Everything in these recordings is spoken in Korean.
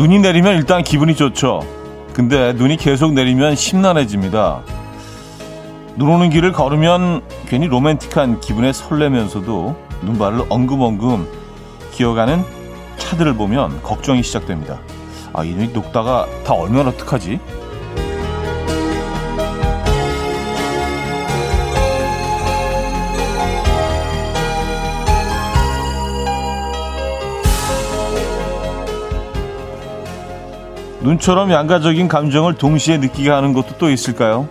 눈이 내리면 일단 기분이 좋죠. 근데 눈이 계속 내리면 심란해집니다. 눈 오는 길을 걸으면 괜히 로맨틱한 기분에 설레면서도 눈발을 엉금엉금 기어가는 차들을 보면 걱정이 시작됩니다. 아, 이 눈이 녹다가 다 얼면 어떡하지? 눈처럼 양가적인 감정을 동시에 느끼게 하는 것도 또 있을까요?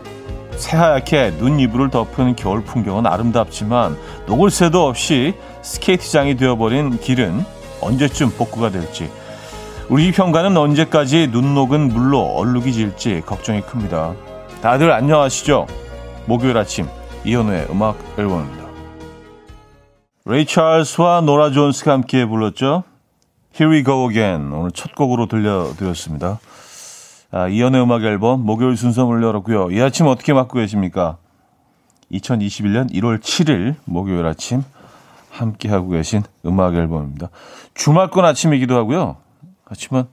새하얗게 눈 이불을 덮은 겨울 풍경은 아름답지만 녹을 새도 없이 스케이트장이 되어버린 길은 언제쯤 복구가 될지 우리 현관은 언제까지 눈 녹은 물로 얼룩이 질지 걱정이 큽니다. 다들 안녕하시죠? 목요일 아침 이현우의 음악 앨범입니다. 레이 찰스와 노라 존스가 함께 불렀죠. Here We Go Again 오늘 첫 곡으로 들려드렸습니다. 아, 이연의 음악 앨범 목요일 순서 열었고요. 이 아침 어떻게 맞고 계십니까? 2021년 1월 7일 목요일 아침 함께 하고 계신 음악 앨범입니다. 주말권 아침이기도 하고요. 하지만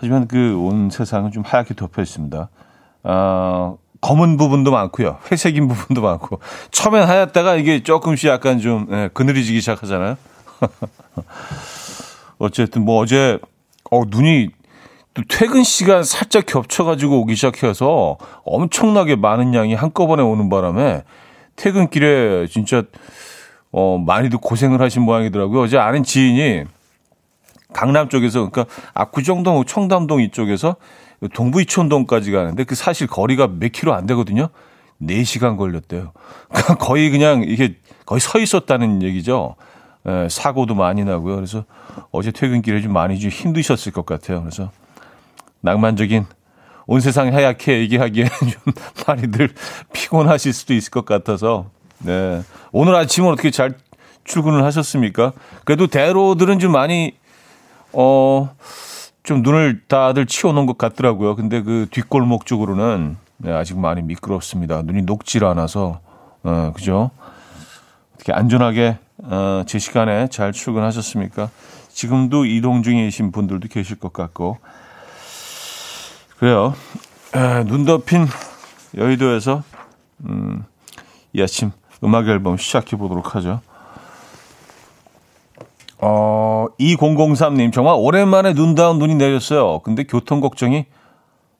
하지만 그 온 세상은 좀 하얗게 덮여 있습니다. 아, 검은 부분도 많고요. 회색인 부분도 많고 처음엔 하얗다가 이게 조금씩 약간 좀 예, 그늘이지기 시작하잖아요. 어쨌든 뭐 어제 어 눈이 또 퇴근 시간 살짝 겹쳐가지고 오기 시작해서 엄청나게 많은 양이 한꺼번에 오는 바람에 퇴근길에 진짜 어 많이도 고생을 하신 모양이더라고요. 어제 아는 지인이 강남 쪽에서 그러니까 압구정동 청담동 이쪽에서 동부 이촌동까지 가는데 그 사실 거리가 몇 킬로 안 되거든요. 4시간 걸렸대요. 그러니까 거의 그냥 이게 거의 서 있었다는 얘기죠. 예, 사고도 많이 나고요. 그래서 어제 퇴근길에 좀 많이 좀 힘드셨을 것 같아요. 그래서 낭만적인 온 세상 하얗게 얘기하기에는 좀 많이들 피곤하실 수도 있을 것 같아서 네. 오늘 아침은 어떻게 잘 출근을 하셨습니까? 그래도 대로들은 좀 많이 어 좀 눈을 다들 치워놓은 것 같더라고요. 근데 그 뒷골목 쪽으로는 네, 아직 많이 미끄럽습니다. 눈이 녹질 않아서 어, 그죠? 어떻게 안전하게 어, 제 시간에 잘 출근하셨습니까? 지금도 이동 중이신 분들도 계실 것 같고 그래요. 에, 눈 덮인 여의도에서 음, 이 아침 음악 앨범 시작해 보도록 하죠. 어, 2003님, 정말 오랜만에 눈 닿은 눈이 내렸어요. 근데 교통 걱정이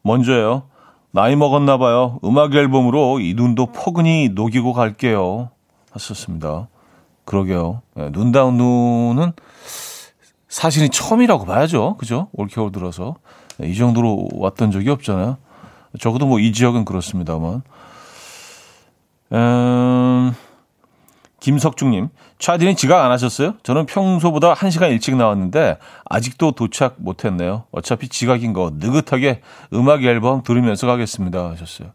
먼저예요. 나이 먹었나 봐요. 음악 앨범으로 이 눈도 포근히 녹이고 갈게요. 하셨습니다. 그러게요. 네, 눈 닿은 눈은 사실이 처음이라고 봐야죠. 그죠? 올겨울 들어서. 네, 이 정도로 왔던 적이 없잖아요. 적어도 뭐 이 지역은 그렇습니다만. 음, 김석중님, 차디는 지각 안 하셨어요? 저는 평소보다 1시간 일찍 나왔는데 아직도 도착 못했네요. 어차피 지각인 거 느긋하게 음악 앨범 들으면서 가겠습니다. 하셨어요.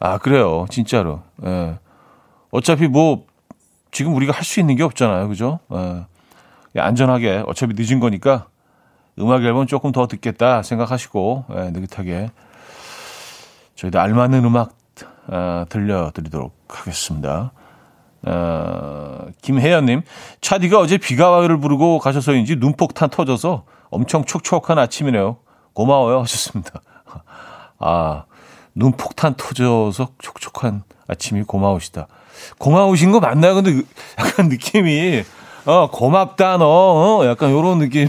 아 그래요, 진짜로. 예. 어차피 뭐 지금 우리가 할 수 있는 게 없잖아요, 그죠? 예. 안전하게 어차피 늦은 거니까 음악 앨범 조금 더 듣겠다 생각하시고 예, 느긋하게 저희도 알맞는 음악 어, 들려드리도록 하겠습니다. 어, 김혜연님, 차디가 어제 비가 와요를 부르고 가셔서인지 눈폭탄 터져서 엄청 촉촉한 아침이네요. 고마워요 하셨습니다. 아, 눈폭탄 터져서 촉촉한 아침이 고마우시다. 고마우신 거 맞나요? 근데 약간 느낌이, 어, 고맙다, 너. 어, 약간 요런 느낌.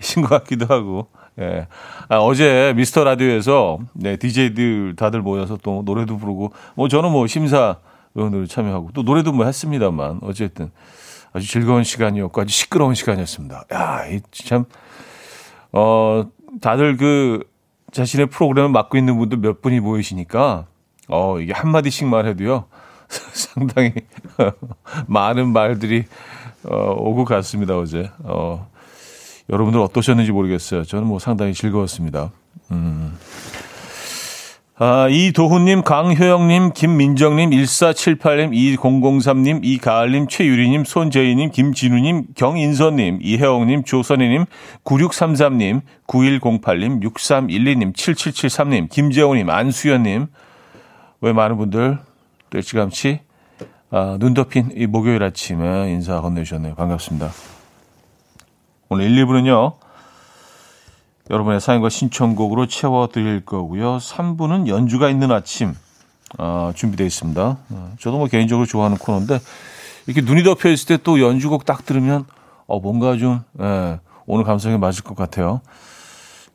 이신 것 같기도 하고. 예. 아, 어제 미스터 라디오에서 네, DJ들 다들 모여서 또 노래도 부르고 뭐 저는 뭐 심사 의원으로 참여하고 또 노래도 뭐 했습니다만 어쨌든 아주 즐거운 시간이었고 아주 시끄러운 시간이었습니다. 야, 참, 어, 다들 그 자신의 프로그램을 맡고 있는 분들 몇 분이 모이시니까 어, 이게 한마디씩만 해도요. 상당히 많은 말들이 어, 오고 갔습니다, 어제. 어, 여러분들 어떠셨는지 모르겠어요. 저는 뭐 상당히 즐거웠습니다. 음. 아, 이도훈님, 강효영님, 김민정님, 1478님, 2003님, 이가을님, 최유리님, 손재희님, 김진우님, 경인선님, 이혜영님, 조선희님, 9633님, 9108님, 6312님, 7773님, 김재호님, 안수연님, 왜 많은 분들 또 일찌감치 아, 눈 덮인 이 목요일 아침에 인사 건네주셨네요. 반갑습니다. 오늘 1, 2부는요. 여러분의 사연과 신청곡으로 채워드릴 거고요. 3부는 연주가 있는 아침 어, 준비되어 있습니다. 어, 저도 뭐 개인적으로 좋아하는 코너인데 이렇게 눈이 덮여 있을 때 또 연주곡 딱 들으면 어, 뭔가 좀 예, 오늘 감성에 맞을 것 같아요.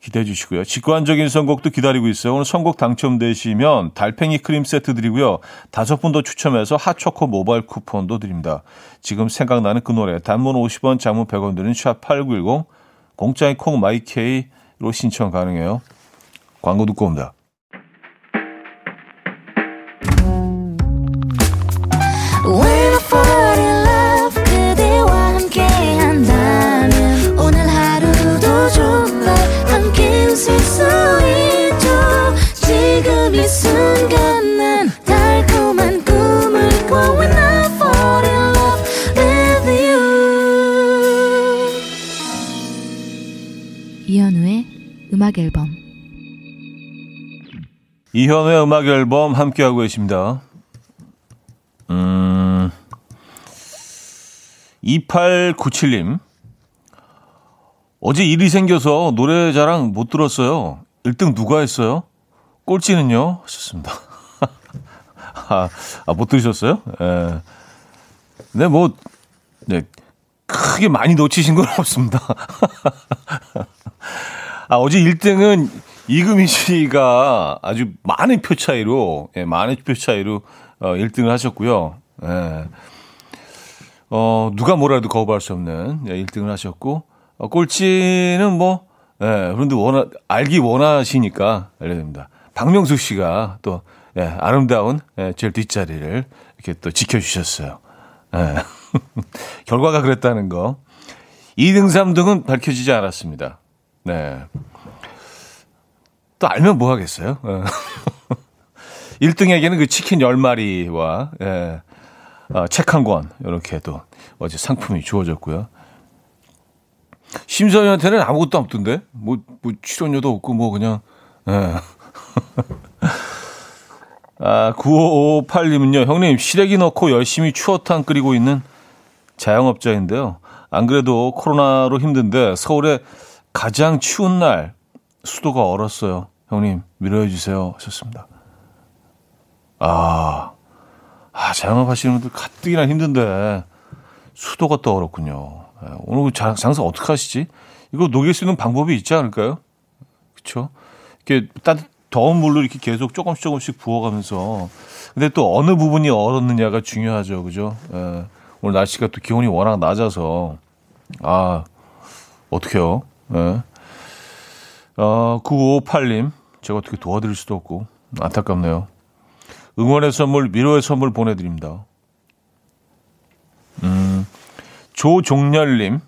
기대해 주시고요. 직관적인 선곡도 기다리고 있어요. 오늘 선곡 당첨되시면 달팽이 크림 세트 드리고요. 다섯 분 더 추첨해서 핫초코 모바일 쿠폰도 드립니다. 지금 생각나는 그 노래 단문 50원, 장문 100원 드는 샵8910 공짜인 콩 마이케이로 신청 가능해요. 광고 듣고 옵니다. 음악 앨범 이현우의 음악 앨범 함께하고 계십니다. 음, 2897님. 어제 일이 생겨서 노래 자랑 못 들었어요. 1등 누가 했어요? 꼴찌는요? 하셨습니다. 아, 아, 못 들으셨어요? 예. 네, 뭐, 네. 크게 많이 놓치신 건 없습니다. 아, 어제 1등은 이금희 씨가 아주 많은 표 차이로, 예, 많은 표 차이로 어, 1등을 하셨고요. 예. 어, 누가 뭐라도 거부할 수 없는 예, 1등을 하셨고, 어, 꼴찌는 뭐, 예, 그런데 원하, 알기 원하시니까 알려드립니다. 박명수 씨가 또, 예, 아름다운, 예, 제일 뒷자리를 이렇게 또 지켜주셨어요. 예. 결과가 그랬다는 거. 2등, 3등은 밝혀지지 않았습니다. 네. 또 알면 뭐 하겠어요? 1등에게는 어. 그 치킨 10마리와, 예, 어, 책한 권, 이렇게 또 어제 상품이 주어졌고요. 심서희한테는 아무것도 없던데? 뭐, 뭐, 출연료도 없고, 뭐, 그냥, 예. 아, 9558님은요, 형님, 시래기 넣고 열심히 추어탕 끓이고 있는 자영업자인데요. 안 그래도 코로나로 힘든데 서울에 가장 추운 날 수도가 얼었어요. 형님 위로해 주세요 하셨습니다. 아, 아 자영업 하시는 분들 가뜩이나 힘든데 수도가 또 얼었군요. 예, 오늘 그 장사 어떻게 하시지? 이거 녹일 수 있는 방법이 있지 않을까요? 그렇죠? 이렇게 따뜻 더운 물로 이렇게 계속 조금씩 조금씩 부어가면서 근데 또 어느 부분이 얼었느냐가 중요하죠, 그죠? 예, 오늘 날씨가 또 기온이 워낙 낮아서 아 어떻게요? 네. 어, 9558님, 제가 어떻게 도와드릴 수도 없고, 안타깝네요. 응원의 선물, 위로의 선물 보내드립니다. 음, 조종렬님,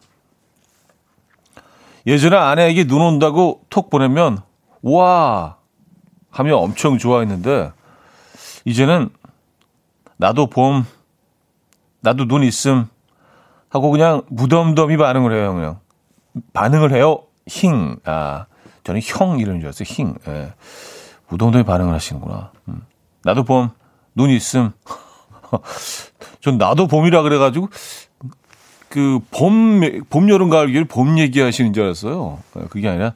예전에 아내에게 눈 온다고 톡 보내면, 와! 하며 엄청 좋아했는데, 이제는 나도 봄, 나도 눈 있음 하고 그냥 무덤덤이 반응을 해요, 그냥. 반응을 해요. 힝. 아, 저는 형 이런 줄 알았어요. 힝. 예. 무덤덤이 반응을 하시는구나. 음. 나도 봄, 눈 있음. 전 나도 봄이라 그래가지고, 그, 봄, 봄, 여름, 가을, 봄 얘기하시는 줄 알았어요. 예, 그게 아니라,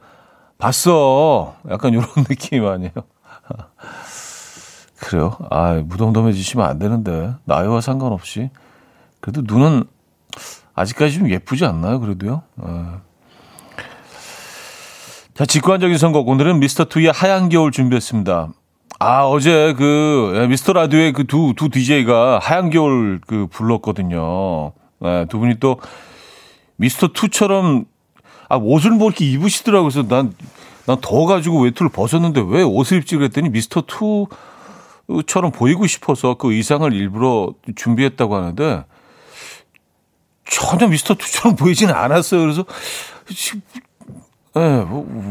봤어. 약간 이런 느낌 아니에요. 그래요? 아, 무덤덤해지시면 안 되는데. 나이와 상관없이. 그래도 눈은 아직까지 좀 예쁘지 않나요? 그래도요. 어. 자, 직관적인 선곡. 오늘은 미스터 투의 하얀 겨울 준비했습니다. 아, 어제 그, 예, 미스터 라디오의 그 두, 두 DJ가 하얀 겨울 그 불렀거든요. 네, 두 분이 또 미스터 투처럼 아, 옷을 뭐 이렇게 입으시더라고요. 그래서 난, 난 더워가지고 외투를 벗었는데 왜 옷을 입지 그랬더니 미스터 투처럼 보이고 싶어서 그 의상을 일부러 준비했다고 하는데 전혀 미스터 투처럼 보이지는 않았어요. 그래서 예,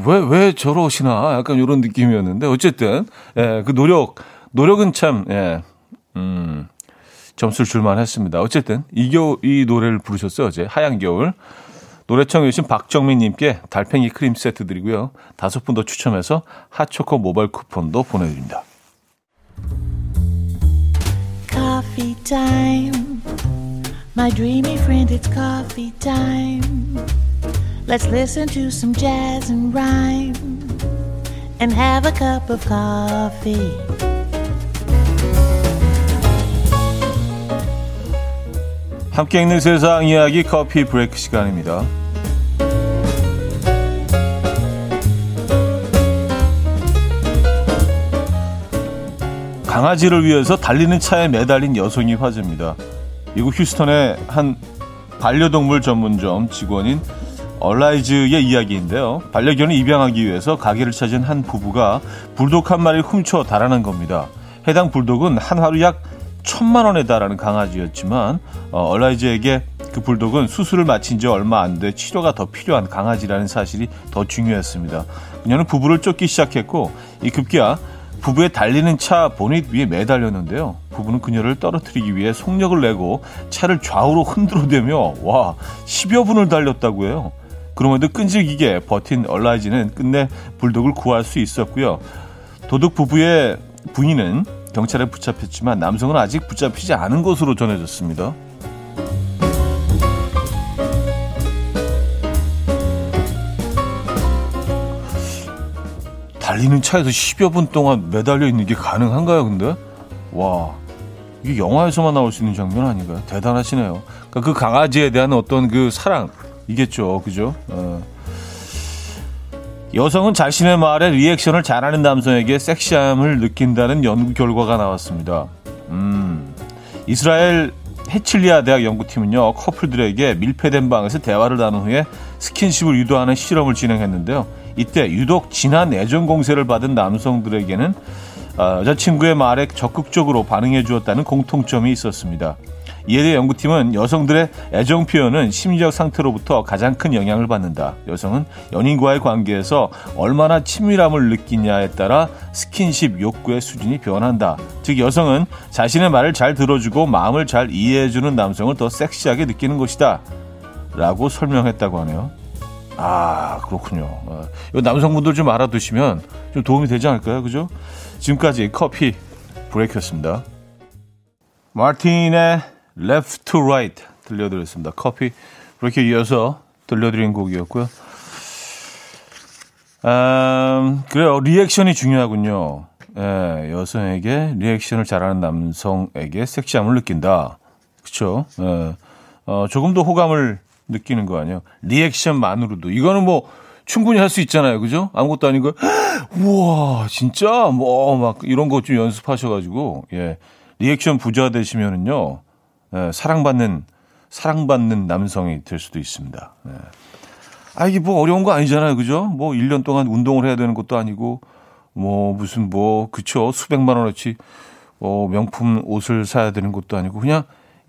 왜, 왜 저러시나 약간 이런 느낌이었는데 어쨌든 예, 그 노력 노력은 참 예, 음, 점수를 줄만 했습니다. 어쨌든 이겨 이 노래를 부르셨어요 어제 하얀 겨울 노래 청해 주신 박정민님께 달팽이 크림 세트 드리고요 다섯 분 더 추첨해서 핫초코 모바일 쿠폰도 보내드립니다. Coffee time. My dreamy friend, it's coffee time. Let's listen to some jazz and rhyme and have a cup of coffee. 함께 읽는 세상 이야기 커피 브레이크 시간입니다. 강아지를 위해서 달리는 차에 매달린 여성이 화제입니다. 미국 휴스턴의 한 반려동물 전문점 직원인 얼라이즈의 이야기인데요. 반려견을 입양하기 위해서 가게를 찾은 한 부부가 불독 한 마리를 훔쳐 달아난 겁니다. 해당 불독은 한 하루 약 천만 원에 달하는 강아지였지만 어, 얼라이즈에게 그 불독은 수술을 마친 지 얼마 안 돼 치료가 더 필요한 강아지라는 사실이 더 중요했습니다. 그녀는 부부를 쫓기 시작했고 이 급기야 부부의 달리는 차 보닛 위에 매달렸는데요. 부부는 그녀를 떨어뜨리기 위해 속력을 내고 차를 좌우로 흔들어대며 와 10여 분을 달렸다고 해요. 그럼에도 끈질기게 버틴 얼라이즈는 끝내 불독을 구할 수 있었고요. 도둑 부부의 부인은 경찰에 붙잡혔지만 남성은 아직 붙잡히지 않은 것으로 전해졌습니다. 달리는 차에서 10여 분 동안 매달려 있는 게 가능한가요, 근데? 와, 이게 영화에서만 나올 수 있는 장면 아닌가요? 대단하시네요. 그러니까 그 강아지에 대한 어떤 그 사랑, 이겠죠, 그죠? 어. 여성은 자신의 말에 리액션을 잘하는 남성에게 섹시함을 느낀다는 연구 결과가 나왔습니다. 음, 이스라엘 해칠리아 대학 연구팀은요 커플들에게 밀폐된 방에서 대화를 나눈 후에 스킨십을 유도하는 실험을 진행했는데요. 이때 유독 진한 애정 공세를 받은 남성들에게는 어, 여자친구의 말에 적극적으로 반응해 주었다는 공통점이 있었습니다. 이에 대해 연구팀은 여성들의 애정 표현은 심리적 상태로부터 가장 큰 영향을 받는다. 여성은 연인과의 관계에서 얼마나 친밀함을 느끼냐에 따라 스킨십 욕구의 수준이 변한다. 즉 여성은 자신의 말을 잘 들어주고 마음을 잘 이해해주는 남성을 더 섹시하게 느끼는 것이다. 라고 설명했다고 하네요. 아 그렇군요. 어, 이 남성분들 좀 알아두시면 좀 도움이 되지 않을까요? 그죠? 지금까지 커피 브레이크였습니다. 마틴의 Left to Right 들려드렸습니다. 커피 그렇게 이어서 들려드린 곡이었고요. 음, 그래요. 리액션이 중요하군요. 예, 여성에게 리액션을 잘하는 남성에게 섹시함을 느낀다. 그렇죠? 예, 어, 조금 더 호감을 느끼는 거 아니에요. 리액션만으로도 이거는 뭐 충분히 할 수 있잖아요. 그죠? 아무것도 아니고 우와 진짜 뭐 막 이런 거좀 연습하셔가지고 예 리액션 부자 되시면은요 예, 사랑받는 사랑받는 남성이 될 수도 있습니다. 예. 아 이게 뭐 어려운 거 아니잖아요, 그죠? 뭐 1년 동안 운동을 해야 되는 것도 아니고 뭐 무슨 뭐 그쵸 수백만 원어치 어, 명품 옷을 사야 되는 것도 아니고 그냥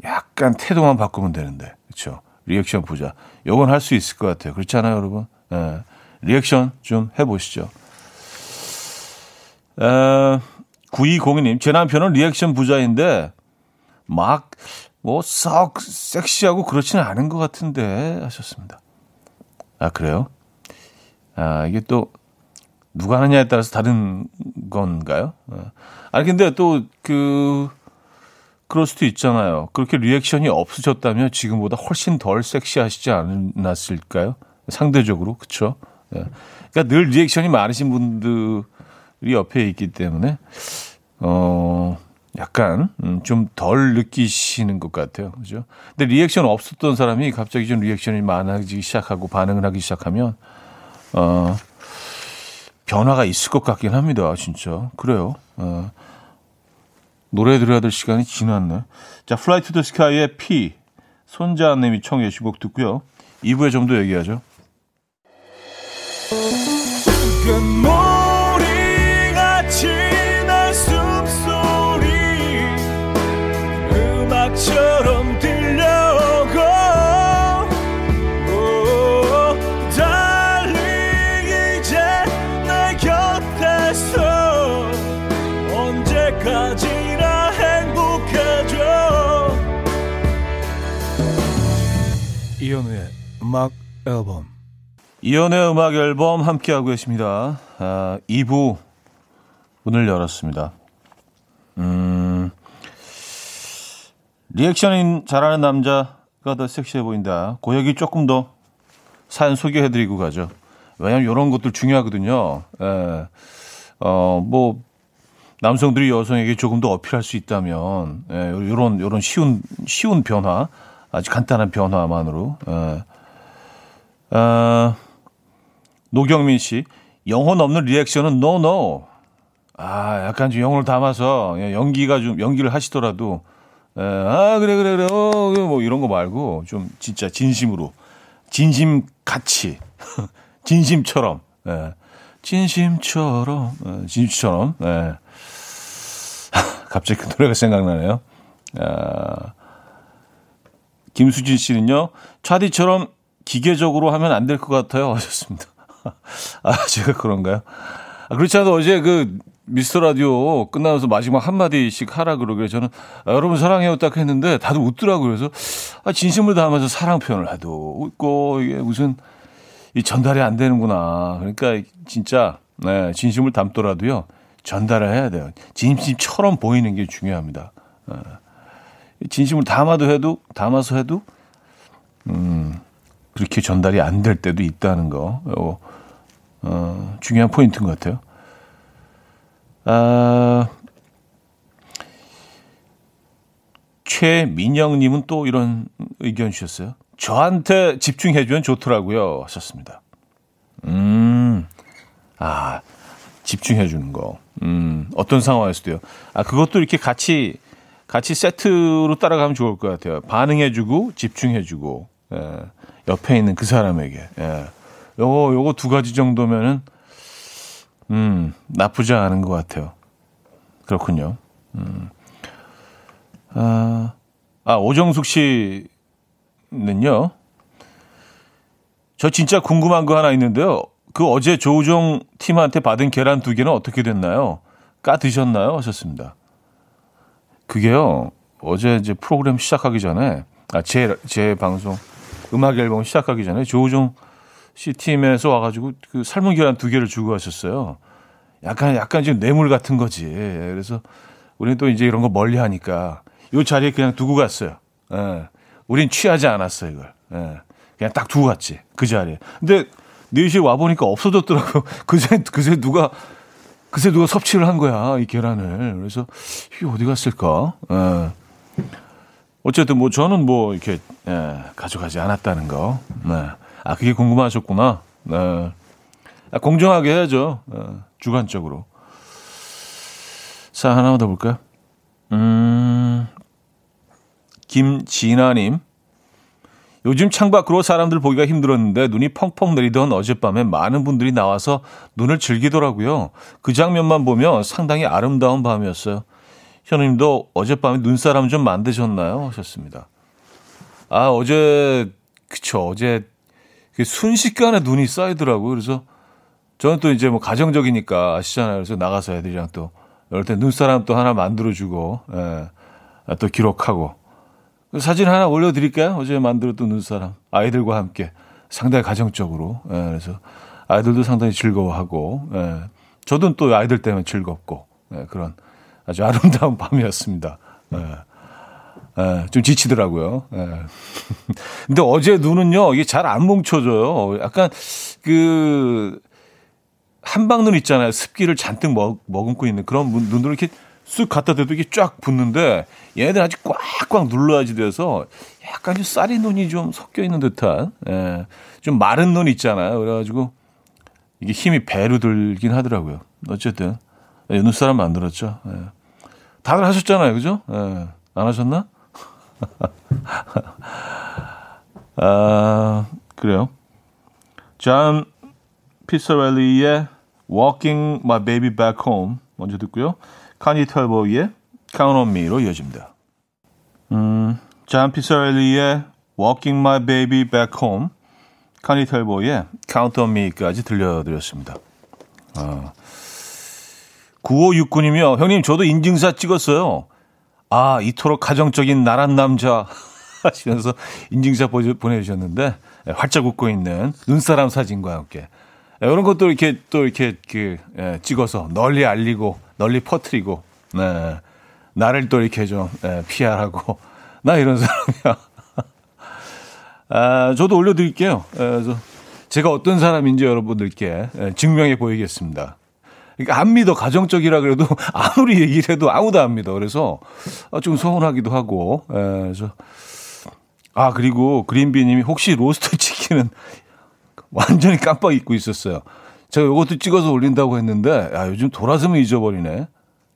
약간 태도만 바꾸면 되는데 그렇죠? 리액션 부자. 요건 할 수 있을 것 같아요. 그렇지 않아요, 여러분? 예. 리액션 좀 해보시죠. 에, 9202님, 제 남편은 리액션 부자인데 막 뭐 썩 섹시하고 그렇지는 않은 것 같은데 하셨습니다. 아 그래요? 아 이게 또 누가 하느냐에 따라서 다른 건가요? 아, 아니 근데 또 그 그럴 수도 있잖아요. 그렇게 리액션이 없으셨다면 지금보다 훨씬 덜 섹시하시지 않았을까요? 상대적으로 그렇죠. 예. 그러니까 늘 리액션이 많으신 분들이 옆에 있기 때문에 어 약간 음, 좀덜 느끼시는 것 같아요. 그죠? 근데 리액션 없었던 사람이 갑자기 좀 리액션이 많아지기 시작하고 반응을 하기 시작하면 어 변화가 있을 것 같긴 합니다. 진짜. 그래요. 어, 노래 들어야 될 시간이 지났네. 자, Fly to the Sky의 P 손자님이 청해 주신 곡 듣고요. 2부에 좀 더 얘기하죠. 음악 앨범 이연우의 음악 앨범 함께하고 계십니다. 아, 2부 문을 열었습니다. 음... 리액션인 잘하는 남자가 더 섹시해 보인다. 고역이 조금 더 사연 소개해드리고 가죠. 왜냐면 이런 것들 중요하거든요. 예. 어, 뭐, 남성들이 여성에게 조금 더 어필할 수 있다면, 예, 요런, 요런 쉬운, 쉬운 변화, 아주 간단한 변화만으로, 예. 아, 노경민 씨, 영혼 없는 리액션은 no, no. 아, 약간 좀 영혼을 담아서 예, 연기가 좀 연기를 하시더라도 에, 아 그래 그래 그래 어, 뭐 이런 거 말고 좀 진짜 진심으로 진심 같이 진심처럼 예, 진심처럼 예, 진심처럼 예. 갑자기 그 노래가 생각나네요. 아, 김수진 씨는요 차디처럼 기계적으로 하면 안 될 것 같아요 하셨습니다. 아 제가 그런가요? 아, 그렇지 않아도 어제 그 미스터 라디오 끝나서 마지막 한마디씩 하라 그러길래 저는 아, 여러분 사랑해요 딱 했는데 다들 웃더라고요. 그래서 아, 진심을 다하면서 사랑 표현을 해도 웃고 이게 무슨 이 전달이 안 되는구나. 그러니까 진짜 네, 진심을 담더라도요 전달을 해야 돼요. 진심처럼 보이는 게 중요합니다. 네. 진심을 담아도 해도 담아서 해도 음 그렇게 전달이 안 될 때도 있다는 거 어, 어, 중요한 포인트인 것 같아요. 아, 최민영님은 또 이런 의견 주셨어요. 저한테 집중해주면 좋더라고요. 하셨습니다. 음, 아, 집중해주는 거. 음, 어떤 상황에서도요. 아, 그것도 이렇게 같이, 같이 세트로 따라가면 좋을 것 같아요. 반응해주고, 집중해주고, 예, 옆에 있는 그 사람에게. 예. 요거, 요거 두 가지 정도면은, 음, 나쁘지 않은 것 같아요. 그렇군요. 음. 아, 아, 오정숙 씨는요. 저 진짜 궁금한 거 하나 있는데요. 그 어제 조우종 팀한테 받은 계란 두 개는 어떻게 됐나요? 까 드셨나요? 하셨습니다. 그게요. 어제 이제 프로그램 시작하기 전에 아, 제, 제 방송 음악 앨범 시작하기 전에 조우종 씨 팀에서 와가지고 그 삶은 계란 두 개를 주고 가셨어요. 약간 약간 지금 뇌물 같은 거지. 그래서 우리는 또 이제 이런 거 멀리 하니까 이 자리에 그냥 두고 갔어요. 예. 우린 취하지 않았어 이걸. 예. 그냥 딱 두고 갔지 그 자리에. 근데 4시에 와 보니까 없어졌더라고. 그새 그새 누가 그새 누가 섭취를 한 거야 이 계란을. 그래서 이게 어디 갔을까? 예. 어쨌든 뭐 저는 뭐 이렇게 예, 가져가지 않았다는 거. 네. 아 그게 궁금하셨구나. 네. 아, 공정하게 해야죠. 어, 주관적으로. 자, 하나 더 볼까요? 음, 김진아님. 요즘 창밖으로 사람들 보기가 힘들었는데 눈이 펑펑 내리던 어젯밤에 많은 분들이 나와서 눈을 즐기더라고요. 그 장면만 보면 상당히 아름다운 밤이었어요. 현우님도 어젯밤에 눈사람 좀 만드셨나요? 하셨습니다. 아, 어제, 그쵸. 어제 그 순식간에 눈이 쌓이더라고요. 그래서 저는 또 이제 뭐 가정적이니까 아시잖아요. 그래서 나가서 애들이랑 또 이럴 때 눈사람 또 하나 만들어주고, 예, 또 기록하고. 사진 하나 올려드릴까요? 어제 만들었던 눈사람. 아이들과 함께. 상당히 가정적으로. 예, 그래서 아이들도 상당히 즐거워하고, 예, 저도 또 아이들 때문에 즐겁고, 예, 그런 아주 아름다운 밤이었습니다. 예. 예, 좀 지치더라고요. 예. 근데 어제 눈은요, 이게 잘 안 뭉쳐져요. 약간 그, 한방눈 있잖아요. 습기를 잔뜩 먹, 머금고 있는 그런 눈으로 이렇게 쑥 갖다 대도 이게 쫙 붙는데 얘네들 아직 꽉꽉 눌러야지 돼서 약간 좀 쌀이 눈이 좀 섞여 있는 듯한 예, 좀 마른 눈 있잖아요. 그래가지고 이게 힘이 배로 들긴 하더라고요. 어쨌든 예, 눈사람 만들었죠. 예. 다들 하셨잖아요, 그죠? 예. 안 하셨나? 아 그래요. 존 피자렐리의 Walking My Baby Back Home 먼저 듣고요. 코니 탤벗의 Count on Me로 이어집니다. 음, 존 피자렐리의 Walking My Baby Back Home, 코니 탤벗의 Count on Me까지 들려드렸습니다. 아, 9569님이요. 형님, 저도 인증샷 찍었어요. 아, 이토록 가정적인 나란 남자 하시면서 인증사 보내주셨는데 활짝 웃고 있는 눈사람 사진과 함께 이런 것도 이렇게 또 이렇게 그 예, 찍어서 널리 알리고 널리 퍼트리고 네. 나를 또 이렇게 좀 예, 피하라고 나 이런 사람이야. 아, 저도 올려드릴게요. 예, 그래서 제가 어떤 사람인지 여러분들께 예, 증명해 보이겠습니다. 그러니까 안 믿어 가정적이라 그래도 아무리 얘기를 해도 아무도 안 믿어. 그래서 어, 좀 서운하기도 하고. 예, 그래서 아 그리고 그린비님이 혹시 로스트 치킨은 완전히 깜빡 잊고 있었어요. 제가 이것도 찍어서 올린다고 했는데 야 요즘 돌아서면 잊어버리네.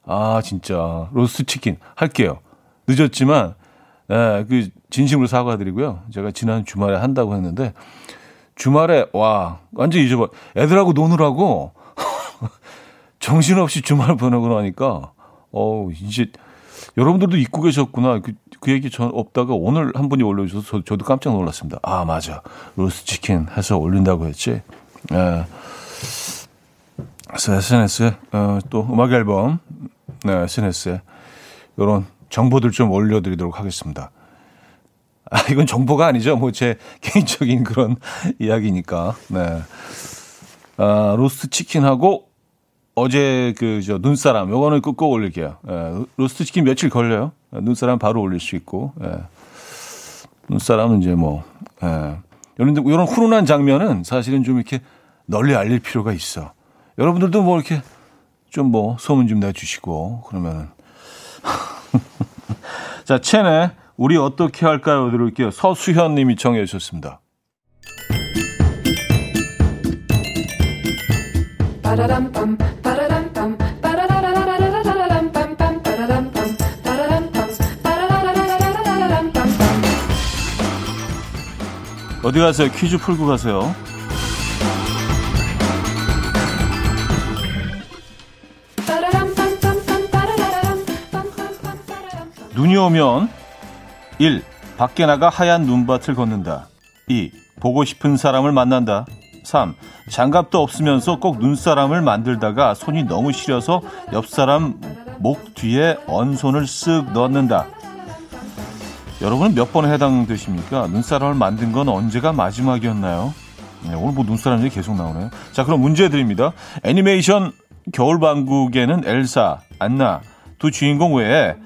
아 진짜 로스트 치킨 할게요. 늦었지만 예, 그 진심으로 사과드리고요. 제가 지난 주말에 한다고 했는데 주말에 와 완전 잊어버. 애들하고 노느라고 정신없이 주말 보내고 나니까 어 이제 여러분들도 잊고 계셨구나. 그, 그 얘기 전 없다가 오늘 한 분이 올려주셔서 저, 저도 깜짝 놀랐습니다. 아 맞아 로스트 치킨 해서 올린다고 했지. 예. SNS에 어, 또 음악 앨범 네, SNS에 이런 정보들 좀 올려드리도록 하겠습니다. 아, 이건 정보가 아니죠. 뭐 제 개인적인 그런 이야기니까. 네. 아, 로스트 치킨하고 어제 그 저 눈사람 요거는 꼭, 꼭 올릴게요. 예, 로스트 치킨 며칠 걸려요. 눈사람 바로 올릴 수 있고. 예. 눈사람은 이제 뭐 예. 이런 이런 훈훈한 장면은 사실은 좀 이렇게 널리 알릴 필요가 있어. 여러분들도 뭐 이렇게 좀 뭐 소문 좀 내주시고 그러면은 자 첸의 우리 어떻게 할까요? 들을게요. 서수현 님이 청해 주셨습니다. 어디 가세요? 퀴즈 풀고 가세요. 눈이 오면 1. 밖에 나가 하얀 눈밭을 걷는다. 2. 보고 싶은 사람을 만난다. 3. 장갑도 없으면서 꼭 눈사람을 만들다가 손이 너무 시려서 옆 사람 목 뒤에 언손을 쓱 넣는다. 여러분은 몇 번에 해당되십니까? 눈사람을 만든 건 언제가 마지막이었나요? 네, 오늘 뭐 눈사람 얘기 계속 나오네요. 자, 그럼 문제 드립니다. 애니메이션 겨울방국에는 엘사, 안나 두 주인공 외에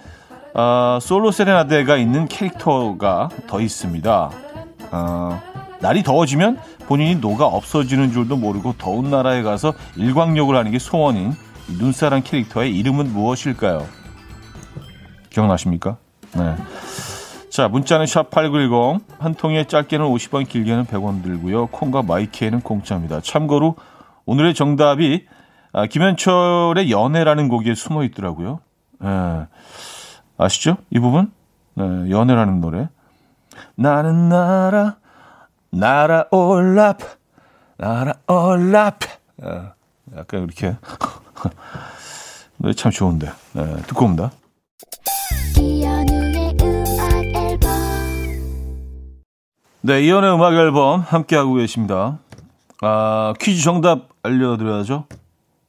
어, 솔로 세레나데가 있는 캐릭터가 더 있습니다. 어, 날이 더워지면 본인이 녹아 없어지는 줄도 모르고 더운 나라에 가서 일광욕을 하는 게 소원인 눈사람 캐릭터의 이름은 무엇일까요? 기억나십니까? 네. 자, 문자는 샵8910, 한 통에 짧게는 50원, 길게는 100원 들고요. 콩과 마이케이는 공짜입니다. 참고로 오늘의 정답이 아, 김현철의 연애라는 곡에 숨어 있더라고요. 네. 아시죠? 이 부분? 네, 연애라는 노래. 나는 나라, 나라 올랍, 나라 올랍. 아, 약간 이렇게. 노래 참 좋은데. 네, 듣고 옵니다. 네, 이연의 음악 앨범 함께하고 계십니다. 아, 퀴즈 정답 알려드려야죠.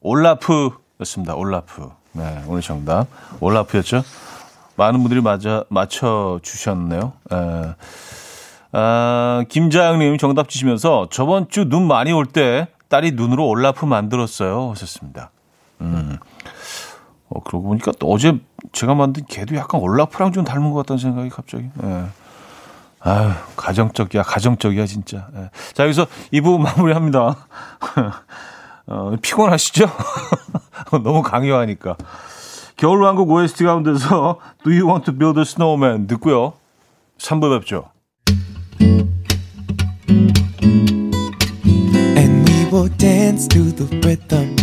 올라프였습니다. 올라프. 네, 오늘 정답. 올라프였죠. 많은 분들이 맞아, 맞춰주셨네요. 에. 아, 김자영님 정답 주시면서 저번 주 눈 많이 올 때 딸이 눈으로 올라프 만들었어요. 하셨습니다. 음. 어, 그러고 보니까 또 어제 제가 만든 개도 약간 올라프랑 좀 닮은 것 같다는 생각이 갑자기. 예. 아유, 가정적이야, 가정적이야, 진짜. 예. 자, 여기서 이 부분 마무리합니다. 어, 피곤하시죠? 너무 강요하니까. 겨울왕국 OST 가운데서 Do You Want to Build a Snowman 듣고요. 3부 뵙죠. And we will dance to the rhythm.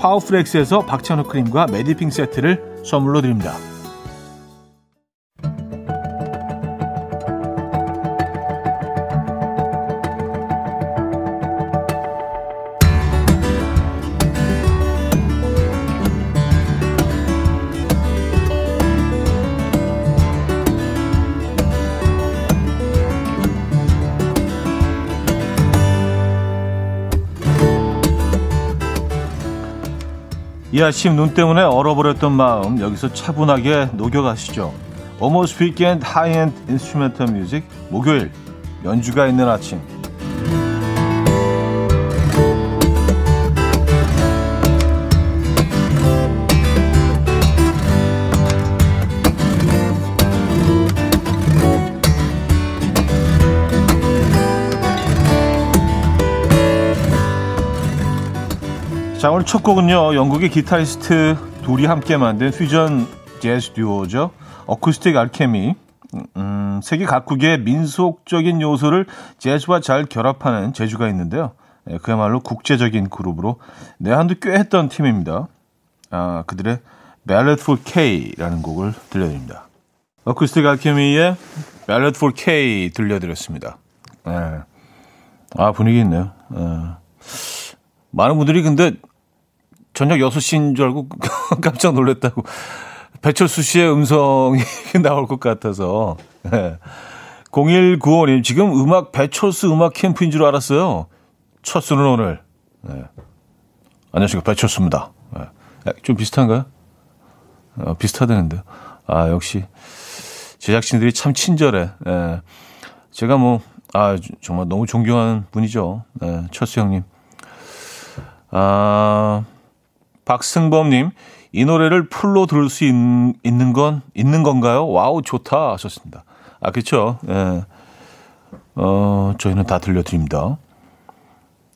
파워프렉스에서 박찬호 크림과 메디핑 세트를 선물로 드립니다. 이 아침 눈 때문에 얼어버렸던 마음 여기서 차분하게 녹여가시죠. Almost Weekend High-End Instrumental Music 목요일 연주가 있는 아침 자 오늘 첫 곡은요 영국의 기타리스트 둘이 함께 만든 퓨전 재즈 듀오죠. 어쿠스틱 알케미. 음, 세계 각국의 민속적인 요소를 재즈와 잘 결합하는 재주가 있는데요. 예, 그야말로 국제적인 그룹으로 내한도 꽤 했던 팀입니다. 아, 그들의 Ballad for K라는 곡을 들려드립니다. 어쿠스틱 알케미의 Ballad for K 들려드렸습니다. 예. 아 분위기 있네요. 예. 많은 분들이 근데 저녁 6시인 줄 알고 깜짝 놀랐다고. 배철수 씨의 음성이 나올 것 같아서. 네. 0195님, 지금 음악, 배철수 음악 캠프인 줄 알았어요. 첫 수는 오늘. 네. 안녕하십니까. 배철수입니다. 네. 좀 비슷한가요? 어, 비슷하다는데요. 아, 역시. 제작진들이 참 친절해. 네. 제가 뭐, 아, 정말 너무 존경하는 분이죠. 네. 철수 형님. 아, 박승범님, 이 노래를 full로 들을 수 있, 는 건, 있는 건가요? 와우, 좋다. 하셨습니다. 아, 그쵸. 예. 어, 저희는 다 들려드립니다.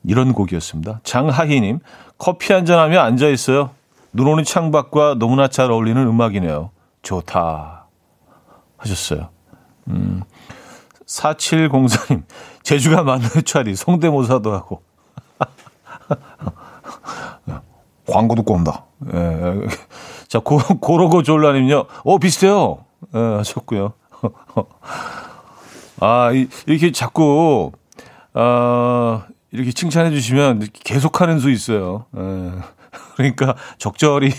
이런 곡이었습니다. 장하희님, 커피 한 잔 하며 앉아있어요. 눈 오는 창밖과 너무나 잘 어울리는 음악이네요. 좋다. 하셨어요. 음, 4704님, 제주가 많은 차리, 성대모사도 하고. 광고 듣고 온다. 예. 자, 고, 고로고 졸라님요. 어, 비슷해요. 예, 하셨고요. 아, 이, 이렇게 자꾸, 아, 이렇게 칭찬해 주시면 계속 하는 수 있어요. 예. 그러니까 적절히.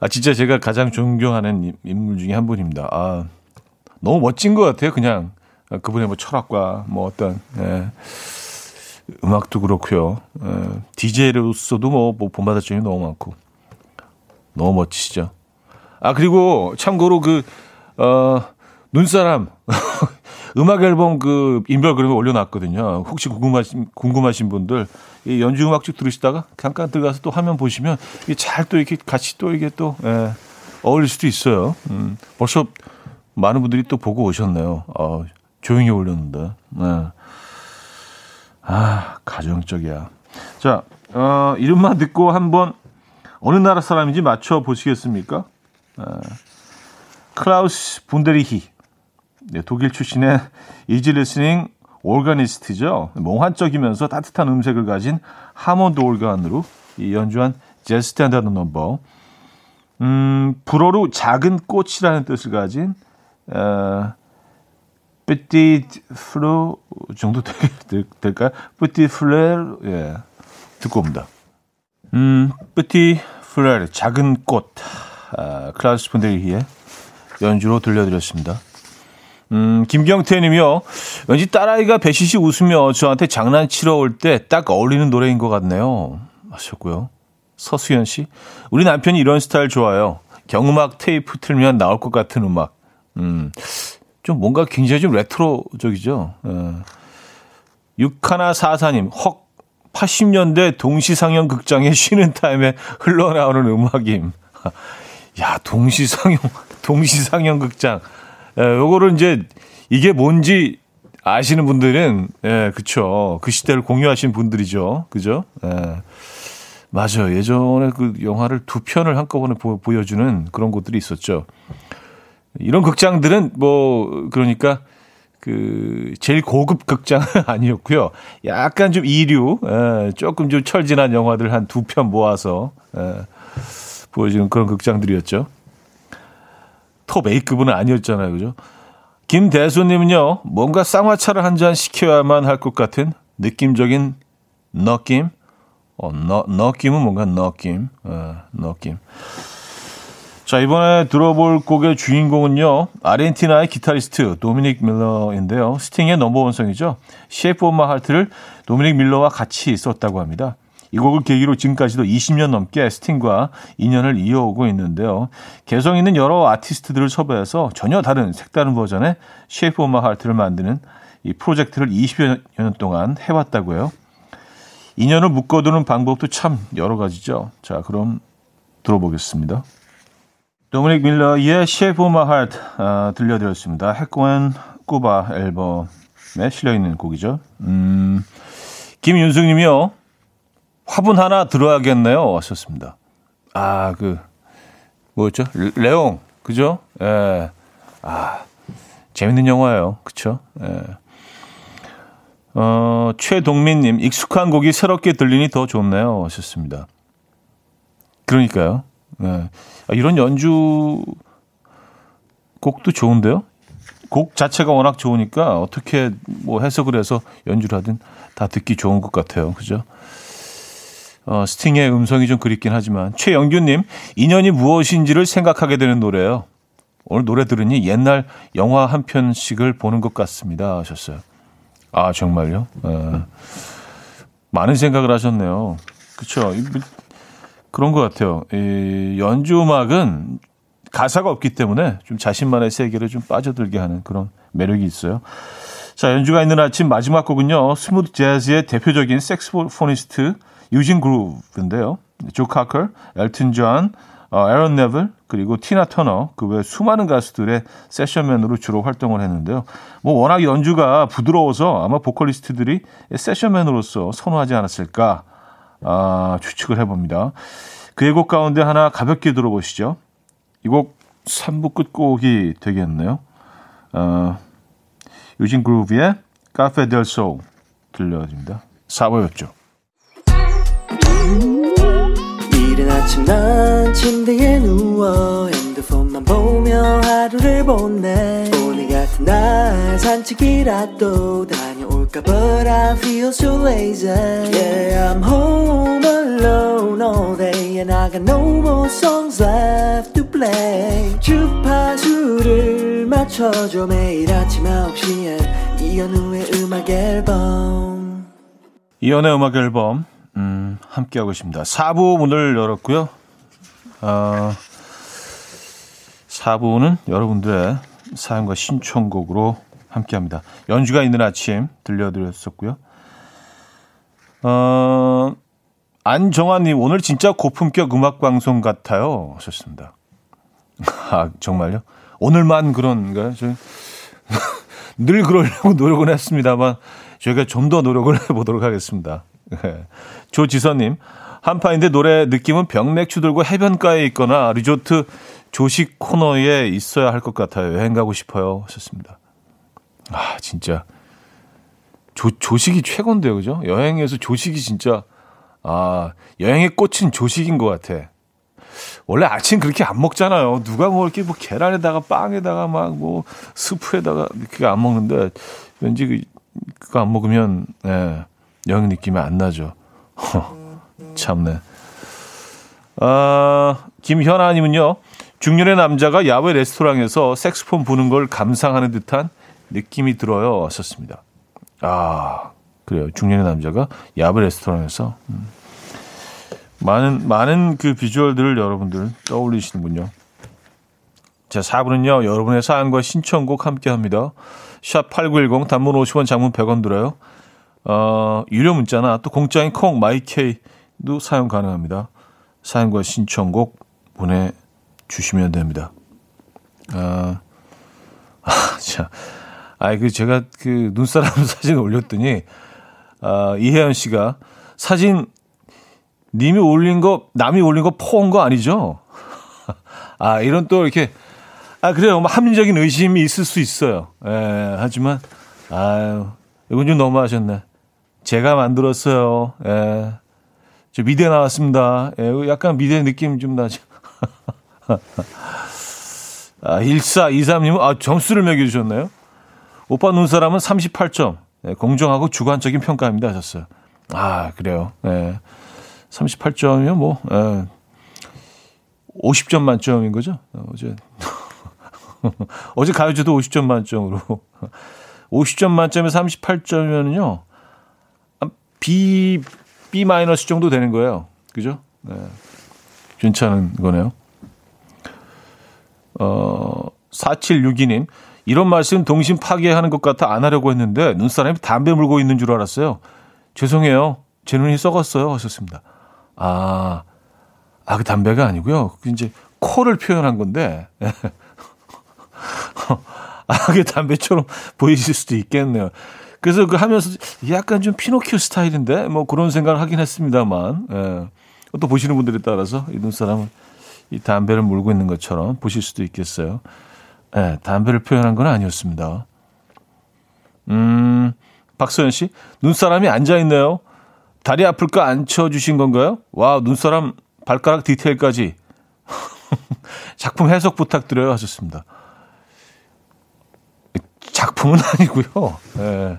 아, 진짜 제가 가장 존경하는 인물 중에 한 분입니다. 아, 너무 멋진 것 같아요. 그냥 그분의 뭐 철학과 뭐 어떤, 예. 음악도 그렇고요. 에, DJ로서도 뭐, 뭐 본받을 점이 너무 많고 너무 멋지시죠. 아 그리고 참고로 그 어, 눈사람 음악 앨범 그 인별 그림에 올려놨거든요. 혹시 궁금하신 궁금하신 분들 이 연주 음악쭉 들으시다가 잠깐 들어가서 또 화면 보시면 이게 잘 또 이렇게 같이 또 이게 또 예, 어울릴 수도 있어요. 음, 벌써 많은 분들이 또 보고 오셨네요. 어, 조용히 올렸는데. 네. 아, 가정적이야. 자, 어, 이름만 듣고 한번 어느 나라 사람인지 맞춰 보시겠습니까? 어, 클라우스 분덜리히. 네, 독일 출신의 easy listening 오르가니스트죠. 몽환적이면서 따뜻한 음색을 가진 하몬드 오르간으로 이 연주한 재즈 standard 넘버. 음, 불어로 작은 꽃이라는 뜻을 가진 어, fleur 정도 될, 될까요? fleur 예 듣고 옵니다. 음 fleur 작은 꽃 아, 클라우스 분덜리히의 연주로 들려드렸습니다. 음, 김경태 님이요. 왠지 딸아이가 배시시 웃으며 저한테 장난치러 올 때 딱 어울리는 노래인 것 같네요. 하셨고요. 서수연 씨. 우리 남편이 이런 스타일 좋아요. 경음악 테이프 틀면 나올 것 같은 음악. 음, 좀 뭔가 굉장히 좀 레트로적이죠. 예. 육하나사사님, 헉, 80년대 동시상영 극장에 쉬는 타임에 흘러나오는 음악임. 야, 동시상영, 동시상영 극장. 예, 요거를 이제 이게 뭔지 아시는 분들은 예, 그쵸. 그 시대를 공유하신 분들이죠. 그죠? 예. 맞아요. 예전에 그 영화를 두 편을 한꺼번에 보, 보여주는 그런 곳들이 있었죠. 이런 극장들은 뭐 그러니까 그 제일 고급 극장은 아니었고요. 약간 좀 이류, 에, 예, 조금 좀 철진한 영화들 한 두 편 모아서 에, 예, 보여주는 그런 극장들이었죠. 톱 A급은 아니었잖아요. 그죠? 김대수님은요, 뭔가 쌍화차를 한 잔 시켜야만 할 것 같은 느낌적인 느낌. 어, 너, 느낌은 뭔가 느낌. 어, 느낌. 자, 이번에 들어볼 곡의 주인공은요, 아르헨티나의 기타리스트 도미닉 밀러인데요. 스팅의 넘버원성이죠. 셰프 오마 하트를 도미닉 밀러와 같이 썼다고 합니다. 이 곡을 계기로 지금까지도 20년 넘게 스팅과 인연을 이어오고 있는데요. 개성 있는 여러 아티스트들을 섭외해서 전혀 다른 색다른 버전의 Shape of My Heart를 만드는 이 프로젝트를 20여 년 동안 해왔다고 해요. 인연을 묶어두는 방법도 참 여러 가지죠. 자, 그럼 들어보겠습니다. 도미닉 밀러의 Shape of My Heart 아, 들려드렸습니다. Hecho en Cuba 앨범에 실려있는 곡이죠. 음, 김윤숙 님이요. 화분 하나 들여야겠네요. 하셨습니다. 아, 그, 뭐였죠? 레옹. 그죠? 예. 아, 재밌는 영화예요. 그쵸? 예. 어, 최동민님, 익숙한 곡이 새롭게 들리니 더 좋네요. 하셨습니다. 그러니까요. 예. 아, 이런 연주 곡도 좋은데요? 곡 자체가 워낙 좋으니까 어떻게 뭐 해석을 해서 연주를 하든 다 듣기 좋은 것 같아요. 그죠? 어, 스팅의 음성이 좀 그립긴 하지만 최영규님 인연이 무엇인지를 생각하게 되는 노래예요. 오늘 노래 들으니 옛날 영화 한 편씩을 보는 것 같습니다 하셨어요. 아 정말요? 어, 많은 생각을 하셨네요. 그렇죠. 그런 것 같아요. 이 연주 음악은 가사가 없기 때문에 좀 자신만의 세계를 좀 빠져들게 하는 그런 매력이 있어요. 자, 연주가 있는 아침 마지막 곡은요. smooth 재즈의 대표적인 섹스포니스트 유지 그루브인데요. 조 카커, 엘튼 존, 어, 에런 네빌, 그리고 티나 터너, 그 외 수많은 가수들의 세션맨으로 주로 활동을 했는데요. 뭐 워낙 연주가 부드러워서 아마 보컬리스트들이 세션맨으로서 선호하지 않았을까 아, 추측을 해봅니다. 그의 곡 가운데 하나 가볍게 들어보시죠. 이 곡 3부 끝곡이 되겠네요. 어, 유진 그루브의 카페 델 소울 들려드립니다. 4부였죠. 이른 아침 난 침대에 누워 핸드폰만 보며 하루를 보내 오늘 같은 날 산책이라도 다녀올까 But I feel so lazy Yeah I'm home alone all day And I got no more songs left to play 주파수를 맞춰줘 매일 아침 9시에 이현우의 음악 앨범 이현우의 음악 앨범 음, 함께 하고 있습니다. 4부 문을 열었고요. 어, 4부는 여러분들의 사연과 신청곡으로 함께 합니다. 연주가 있는 아침 들려드렸었고요. 어, 안정환님 오늘 진짜 고품격 음악 방송 같아요. 하셨습니다. 아 정말요? 오늘만 그런가요? 저희 늘 그러려고 노력은 했습니다만 저희가 좀 더 노력을 해보도록 하겠습니다. 네. 조지선님, 한파인데 노래 느낌은 병맥주 들고 해변가에 있거나 리조트 조식 코너에 있어야 할 것 같아요. 여행 가고 싶어요. 하셨습니다. 아, 진짜. 조, 조식이 최고인데요. 그죠? 여행에서 조식이 진짜, 아, 여행의 꽃은 조식인 것 같아. 원래 아침 그렇게 안 먹잖아요. 누가 뭐 이렇게 뭐 계란에다가 빵에다가 막 뭐 스프에다가 그렇게 안 먹는데 왠지 그, 그거 안 먹으면 예, 영 느낌이 안 나죠. 참네. 아, 김현아님은요. 중년의 남자가 야외 레스토랑에서 색스폰 부는 걸 감상하는 듯한 느낌이 들어요. 왔었습니다. 아, 그래요. 중년의 남자가 야외 레스토랑에서. 음. 많은, 많은 그 비주얼들을 여러분들 떠올리시는군요. 자, 4부는요, 여러분의 사연과 신청곡 함께 합니다. 샵 8910 단문 50원 장문 100원 들어요. 어, 유료 문자나 또 공짜인 콩, 마이케이도 사용 가능합니다. 사연과 신청곡 보내 주시면 됩니다. 아, 아, 자. 아이, 그, 제가 그 눈사람 사진 올렸더니, 아, 이혜연 씨가 사진 님이 올린 거, 남이 올린 거 포한 거 아니죠? 아, 이런 또 이렇게, 아, 그래요. 뭐 합리적인 의심이 있을 수 있어요. 예, 하지만, 아유, 이건 좀 너무하셨네. 제가 만들었어요. 예. 저 미대 나왔습니다. 예, 약간 미대 느낌 좀 나죠. 아, 1423님은, 아, 점수를 매겨주셨나요? 오빠 눈사람은 38점. 예, 공정하고 주관적인 평가입니다. 하셨어요. 아, 그래요. 예. 38점이면 뭐, 예. 50점 만점인 거죠? 어제. 어제 가요제도 50점 만점으로. 50점 만점에 38점이면요. B, B 마이너스 정도 되는 거예요. 그죠? 네. 괜찮은 거네요. 어, 4762님. 이런 말씀 동심 파괴하는 것 같아 안 하려고 했는데 눈사람이 담배 물고 있는 줄 알았어요. 죄송해요. 제 눈이 썩었어요. 하셨습니다. 아, 아, 그 담배가 아니고요. 그 이제 코를 표현한 건데. 아, 그게 담배처럼 보이실 수도 있겠네요. 그래서 그 하면서 약간 좀 피노키오 스타일인데 뭐 그런 생각을 하긴 했습니다만. 예. 또 보시는 분들에 따라서 이 눈사람은 이 담배를 물고 있는 것처럼 보실 수도 있겠어요. 예, 담배를 표현한 건 아니었습니다. 음, 박소연 씨, 눈사람이 앉아있네요. 다리 아플까 앉혀주신 건가요? 와, 눈사람 발가락 디테일까지. 작품 해석 부탁드려요. 하셨습니다. 작품은 아니고요. 예.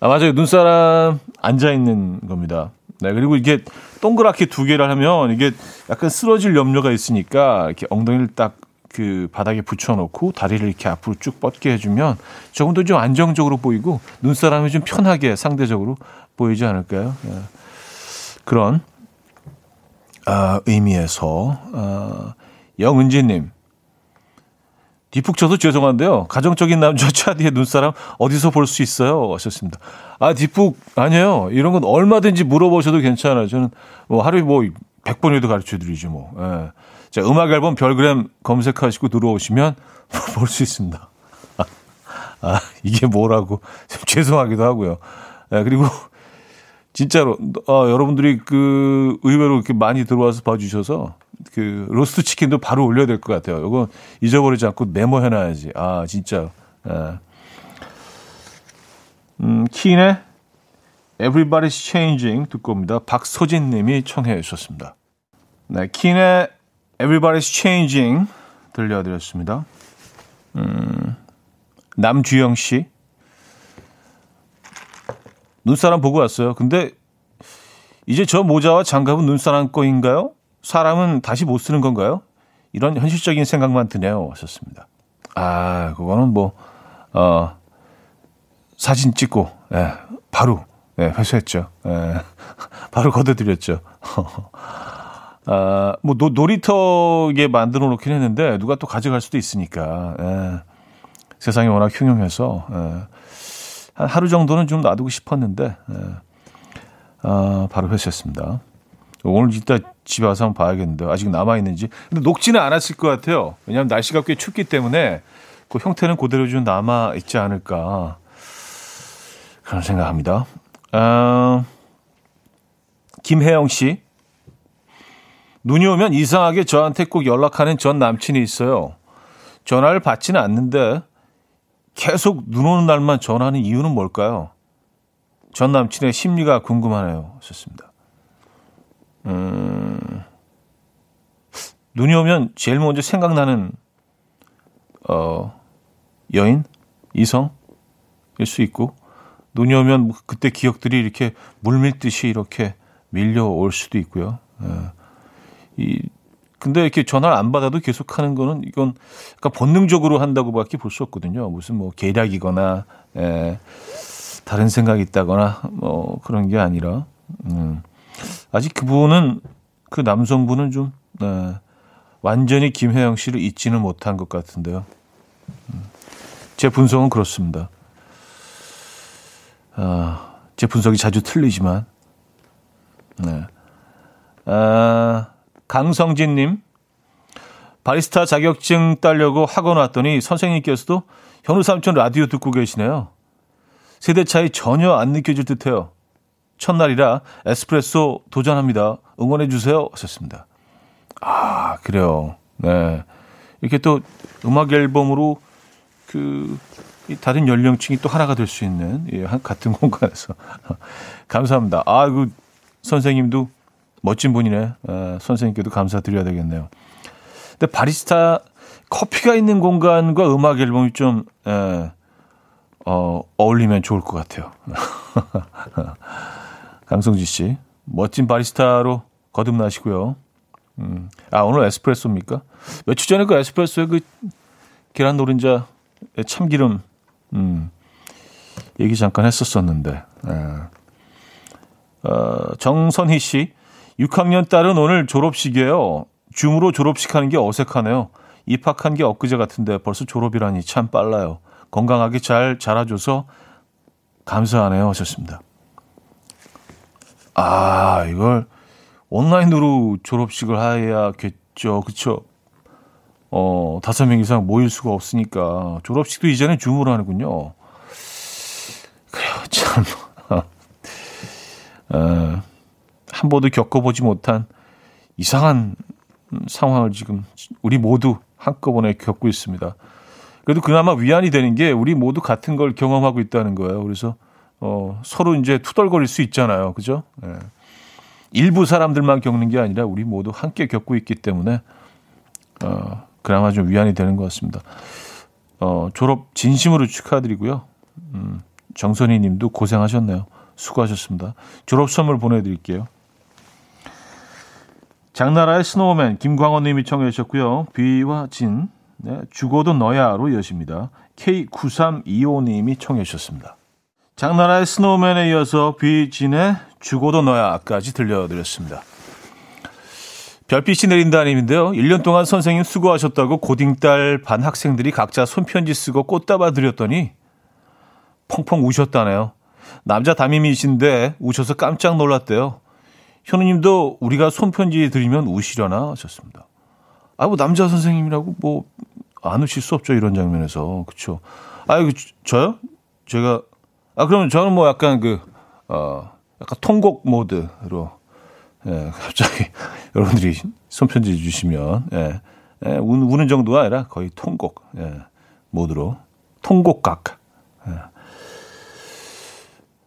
아, 맞아요. 눈사람 앉아있는 겁니다. 네, 그리고 이게 동그랗게 두 개를 하면 이게 약간 쓰러질 염려가 있으니까 이렇게 엉덩이를 딱 그 바닥에 붙여놓고 다리를 이렇게 앞으로 쭉 뻗게 해주면 조금 더 좀 안정적으로 보이고 눈사람이 좀 편하게 상대적으로 보이지 않을까요? 네. 그런 아, 의미에서 아, 영은지님 뒷북 쳐도 죄송한데요. 가정적인 남자 차디의 눈사람 어디서 볼 수 있어요? 하셨습니다. 아, 뒷북 아니에요. 이런 건 얼마든지 물어보셔도 괜찮아요. 저는 뭐 하루에 뭐 100번이라도 가르쳐 드리죠, 뭐. 예. 자, 음악 앨범 별그램 검색하시고 들어오시면 볼 수 있습니다. 아, 이게 뭐라고 좀 죄송하기도 하고요. 예, 그리고 진짜로 어, 여러분들이 그 의외로 이렇게 많이 들어와서 봐주셔서 그 로스트 치킨도 바로 올려야 될 것 같아요. 이거 잊어버리지 않고 메모해놔야지. 아 진짜. 예. 음, 키인의 Everybody's Changing 듣고 옵니다. 박소진 님이 청해 주셨습니다. 네, 키인의 Everybody's Changing 들려드렸습니다. 음, 남주영 씨. 눈사람 보고 왔어요. 근데 이제 저 모자와 장갑은 눈사람 거인가요? 사람은 다시 못 쓰는 건가요? 이런 현실적인 생각만 드네요. 하셨습니다. 아, 그거는 뭐, 어, 사진 찍고, 예, 바로, 예, 회수했죠. 예, 바로 걷어드렸죠. 아, 뭐, 노, 놀이터에 만들어 놓긴 했는데, 누가 또 가져갈 수도 있으니까, 예, 세상이 워낙 흉흉해서, 예, 한 하루 정도는 좀 놔두고 싶었는데, 예, 아, 바로 회수했습니다. 오늘 이따 집에 와서 한번 봐야겠는데 아직 남아 있는지. 근데 녹지는 않았을 것 같아요. 왜냐하면 날씨가 꽤 춥기 때문에 그 형태는 그대로 좀 남아 있지 않을까 그런 생각합니다. 아, 김혜영 씨. 눈이 오면 이상하게 저한테 꼭 연락하는 전 남친이 있어요. 전화를 받지는 않는데 계속 눈 오는 날만 전화하는 이유는 뭘까요? 전 남친의 심리가 궁금하네요. 좋습니다. 음, 눈이 오면 제일 먼저 생각나는 어 여인, 이성일 수 있고 눈이 오면 뭐 그때 기억들이 이렇게 물밀듯이 이렇게 밀려올 수도 있고요. 예. 이 근데 이렇게 전화를 안 받아도 계속 하는 거는 이건 그러니까 본능적으로 한다고밖에 볼 수 없거든요. 무슨 뭐 계략이거나 예, 다른 생각이 있다거나 뭐 그런 게 아니라 음, 아직 그분은 그 남성분은 좀 네, 완전히 김혜영 씨를 잊지는 못한 것 같은데요. 음, 제 분석은 그렇습니다. 아, 제 분석이 자주 틀리지만 네. 아, 강성진님, 바리스타 자격증 따려고 학원 왔더니 선생님께서도 현우 삼촌 라디오 듣고 계시네요. 세대 차이 전혀 안 느껴질 듯해요. 첫날이라 에스프레소 도전합니다. 응원해 주세요. 하셨습니다. 아 그래요. 네 이렇게 또 음악 앨범으로 그 다른 연령층이 또 하나가 될 수 있는 예, 같은 공간에서 감사합니다. 아그 선생님도 멋진 분이네. 어, 선생님께도 감사드려야 되겠네요. 근데 바리스타 커피가 있는 공간과 음악 앨범이 좀 에, 어, 어울리면 좋을 것 같아요. 강성지 씨, 멋진 바리스타로 거듭나시고요. 음, 아 오늘 에스프레소입니까? 며칠 전에 그 에스프레소에 그 계란 노른자 참기름 음, 얘기 잠깐 했었었는데. 에. 어, 정선희 씨, 6학년 딸은 오늘 졸업식이에요. 줌으로 졸업식 하는 게 어색하네요. 입학한 게 엊그제 같은데 벌써 졸업이라니 참 빨라요. 건강하게 잘 자라줘서 감사하네요. 하셨습니다. 아, 이걸 온라인으로 졸업식을 해야겠죠. 그쵸? 어, 다섯 명 이상 모일 수가 없으니까 졸업식도 이제는 줌으로 하는군요. 그래요, 참. 어, 한 번도 겪어보지 못한 이상한 상황을 지금 우리 모두 한꺼번에 겪고 있습니다. 그래도 그나마 위안이 되는 게 우리 모두 같은 걸 경험하고 있다는 거예요. 그래서 어, 서로 이제 투덜거릴 수 있잖아요. 그죠? 예. 일부 사람들만 겪는 게 아니라 우리 모두 함께 겪고 있기 때문에 어, 그나마 좀 위안이 되는 것 같습니다. 어, 졸업 진심으로 축하드리고요. 음, 정선희 님도 고생하셨네요. 수고하셨습니다. 졸업 선물 보내드릴게요. 장나라의 Snowman 김광원 님이 청해 주셨고요. 비와 진 네, 죽어도 너야로 이어집니다. K9325님이 청해 주셨습니다. 장나라의 Snowman에 이어서 비진의 죽어도 너야까지 들려드렸습니다. 별빛이 내린다 님인데요. 1년 동안 선생님 수고하셨다고 고딩딸 반 학생들이 각자 손편지 쓰고 꽃다발 드렸더니 펑펑 우셨다네요. 남자 담임이신데 우셔서 깜짝 놀랐대요. 현우님도 우리가 손편지 드리면 우시려나 하셨습니다. 아, 뭐 남자 선생님이라고 뭐 안 우실 수 없죠 이런 장면에서 그렇죠. 아, 이거 저요? 제가 아 그러면 저는 뭐 약간 그 어 약간 통곡 모드로 예, 갑자기 여러분들이 손편지 주시면 예, 예 우, 우는 정도가 아니라 거의 통곡 예, 모드로 통곡각. 예.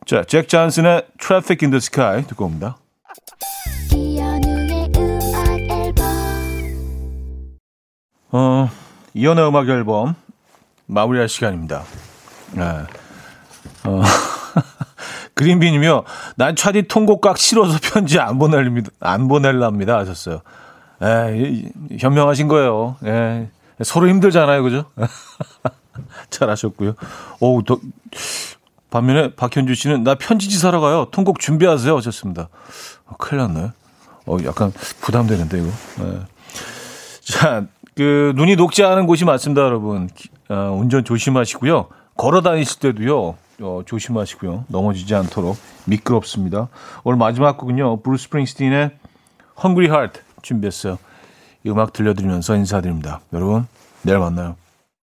자, 잭 잔슨의 Traffic in the Sky 듣고 옵니다. 어, 이연의 음악 앨범 마무리할 시간입니다. 네. 어, 그린비님이요. 난 차디 통곡각 싫어서 편지 안 보낼랍니다. 안 보낼랍니다. 하셨어요. 에 현명하신 거예요. 에 서로 힘들잖아요. 그죠? 잘하셨고요. 오, 더, 반면에 박현주 씨는 나 편지지 사러 가요. 통곡 준비하세요. 하셨습니다. 어, 큰일 났네. 어, 약간 부담되는데, 이거. 네. 자, 그 눈이 녹지 않은 곳이 많습니다, 여러분. 어, 운전 조심하시고요. 걸어 다니실 때도요. 어, 조심하시고요. 넘어지지 않도록 미끄럽습니다. 오늘 마지막 곡은요. 브루스 스프링스틴의 Hungry Heart 준비했어요. 이 음악 들려드리면서 인사드립니다. 여러분, 내일 만나요.